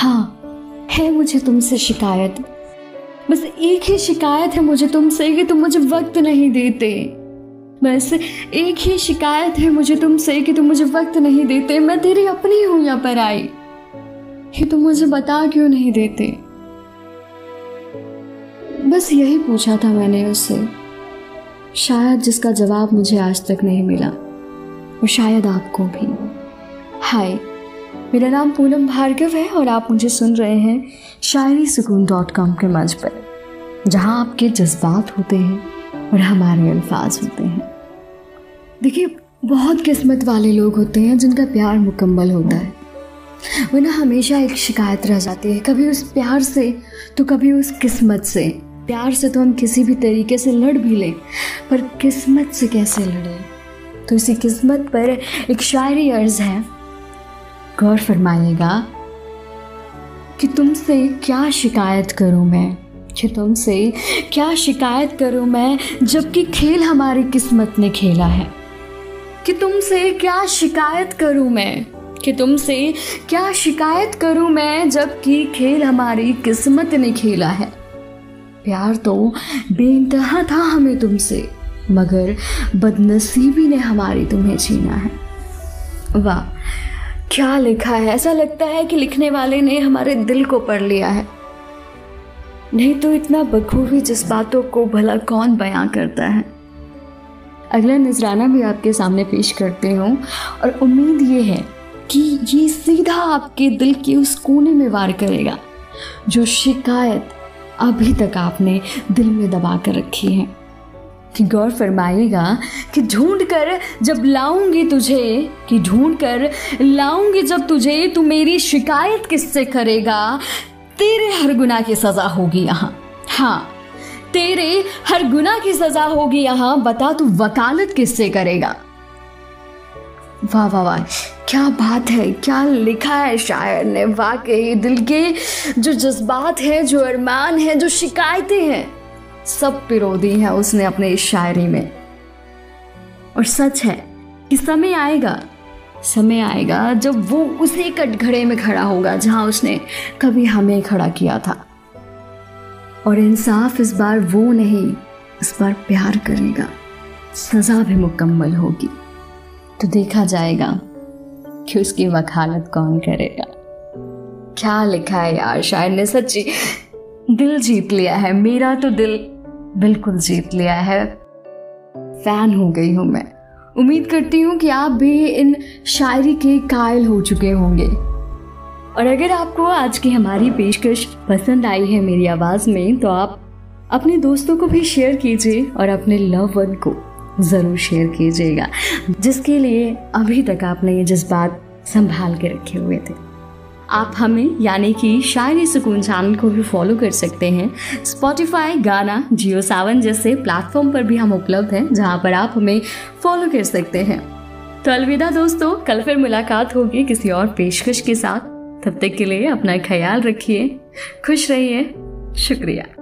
हाँ है मुझे तुमसे शिकायत। बस एक ही शिकायत है मुझे तुमसे कि तुम मुझे वक्त नहीं देते। बस एक ही शिकायत है मुझे तुमसे कि तुम मुझे वक्त नहीं देते। मैं तेरी अपनी हूँ या पर आई। कि तुम मुझे बता क्यों नहीं देते? बस यही पूछा था मैंने उससे। शायद जिसका जवाब मुझे आज तक नहीं मिला और शायद आपको भी। हाय मेरा नाम पूनम भार्गव है और आप मुझे सुन रहे हैं शायरी सुकून डॉट कॉम के मंच पर, जहाँ आपके जज्बात होते हैं और हमारे अल्फाज होते हैं। देखिए, बहुत किस्मत वाले लोग होते हैं जिनका प्यार मुकम्मल होता है। वरना हमेशा एक शिकायत रह जाती है, कभी उस प्यार से तो कभी उस किस्मत से। प्यार से तो हम किसी भी तरीके से लड़ भी लें, पर किस्मत से कैसे लड़ें? तो इसी किस्मत पर एक शायरी अर्ज़ है। गौर फरमाइएगा कि तुमसे क्या शिकायत करूँ मैं? कि तुमसे क्या शिकायत करूँ मैं, जबकि खेल हमारी किस्मत ने खेला है? कि तुमसे क्या शिकायत करूँ मैं? कि तुमसे क्या शिकायत करूँ मैं, जबकि खेल हमारी किस्मत ने खेला है? प्यार तो बेइंतहा था हमें तुमसे, मगर बदनसीबी ने हमारी तुम्हें छीना है। वाह क्या लिखा है? ऐसा लगता है कि लिखने वाले ने हमारे दिल को पढ़ लिया है। नहीं तो इतना बखूबी जज्बातों को भला कौन बयां करता है? अगला नजराना भी आपके सामने पेश करती हूँ, और उम्मीद ये है कि ये सीधा आपके दिल के उस कोने में वार करेगा, जो शिकायत अभी तक आपने दिल में दबा कर रखी है। कि गौर फरमाइएगा कि ढूंढ कर जब लाऊँगी तुझे, कि ढूंढ कर लाऊँगी जब तुझे, तू मेरी शिकायत किससे करेगा? तेरे हर गुना की सजा होगी यहाँ। हाँ तेरे हर गुना की सजा होगी यहाँ। बता तू वकालत किससे करेगा? वाह वाह वाह, क्या बात है, क्या लिखा है शायर ने। वाकई, दिल के जो जज्बात हैं, जो अरमान हैं, जो शिकायतें हैं सब पिरो दी है उसने अपने इस शायरी में। और सच है कि समय आएगा समय आएगा जब वो उसी कटघरे में खड़ा होगा जहाँ उसने कभी हमें खड़ा किया था। और इंसाफ इस बार वो नहीं, इस बार प्यार करेगा। सजा भी मुकम्मल होगी। तो देखा जाएगा कि उसकी वकालत कौन करेगा। क्या लिखा है यार शायर ने सच्ची दिल जीत लिया है, मेरा तो दिल बिल्कुल जीत लिया है। फ़ैन हो गई हूँ मैं। उम्मीद करती हूँ कि आप भी इन शायरी के कायल हो चुके होंगे। और अगर आपको आज की हमारी पेशकश पसंद आई है मेरी आवाज़ में तो आप अपने दोस्तों को भी शेयर कीजिए और अपने लव वन को ज़रूर शेयर कीजिएगा, जिसके लिए अभी तक आपने ये जज्बात संभाल के रखे हुए थे। आप हमें, यानी कि शायरी सुकून चैनल को भी फॉलो कर सकते हैं। स्पॉटिफाई गाना जियो सावन जैसे प्लेटफॉर्म पर भी हम उपलब्ध हैं, जहाँ पर आप हमें फॉलो कर सकते हैं। तो अलविदा दोस्तों, कल फिर मुलाकात होगी किसी और पेशकश के साथ। तब तक के लिए अपना ख्याल रखिए, खुश रहिए, शुक्रिया।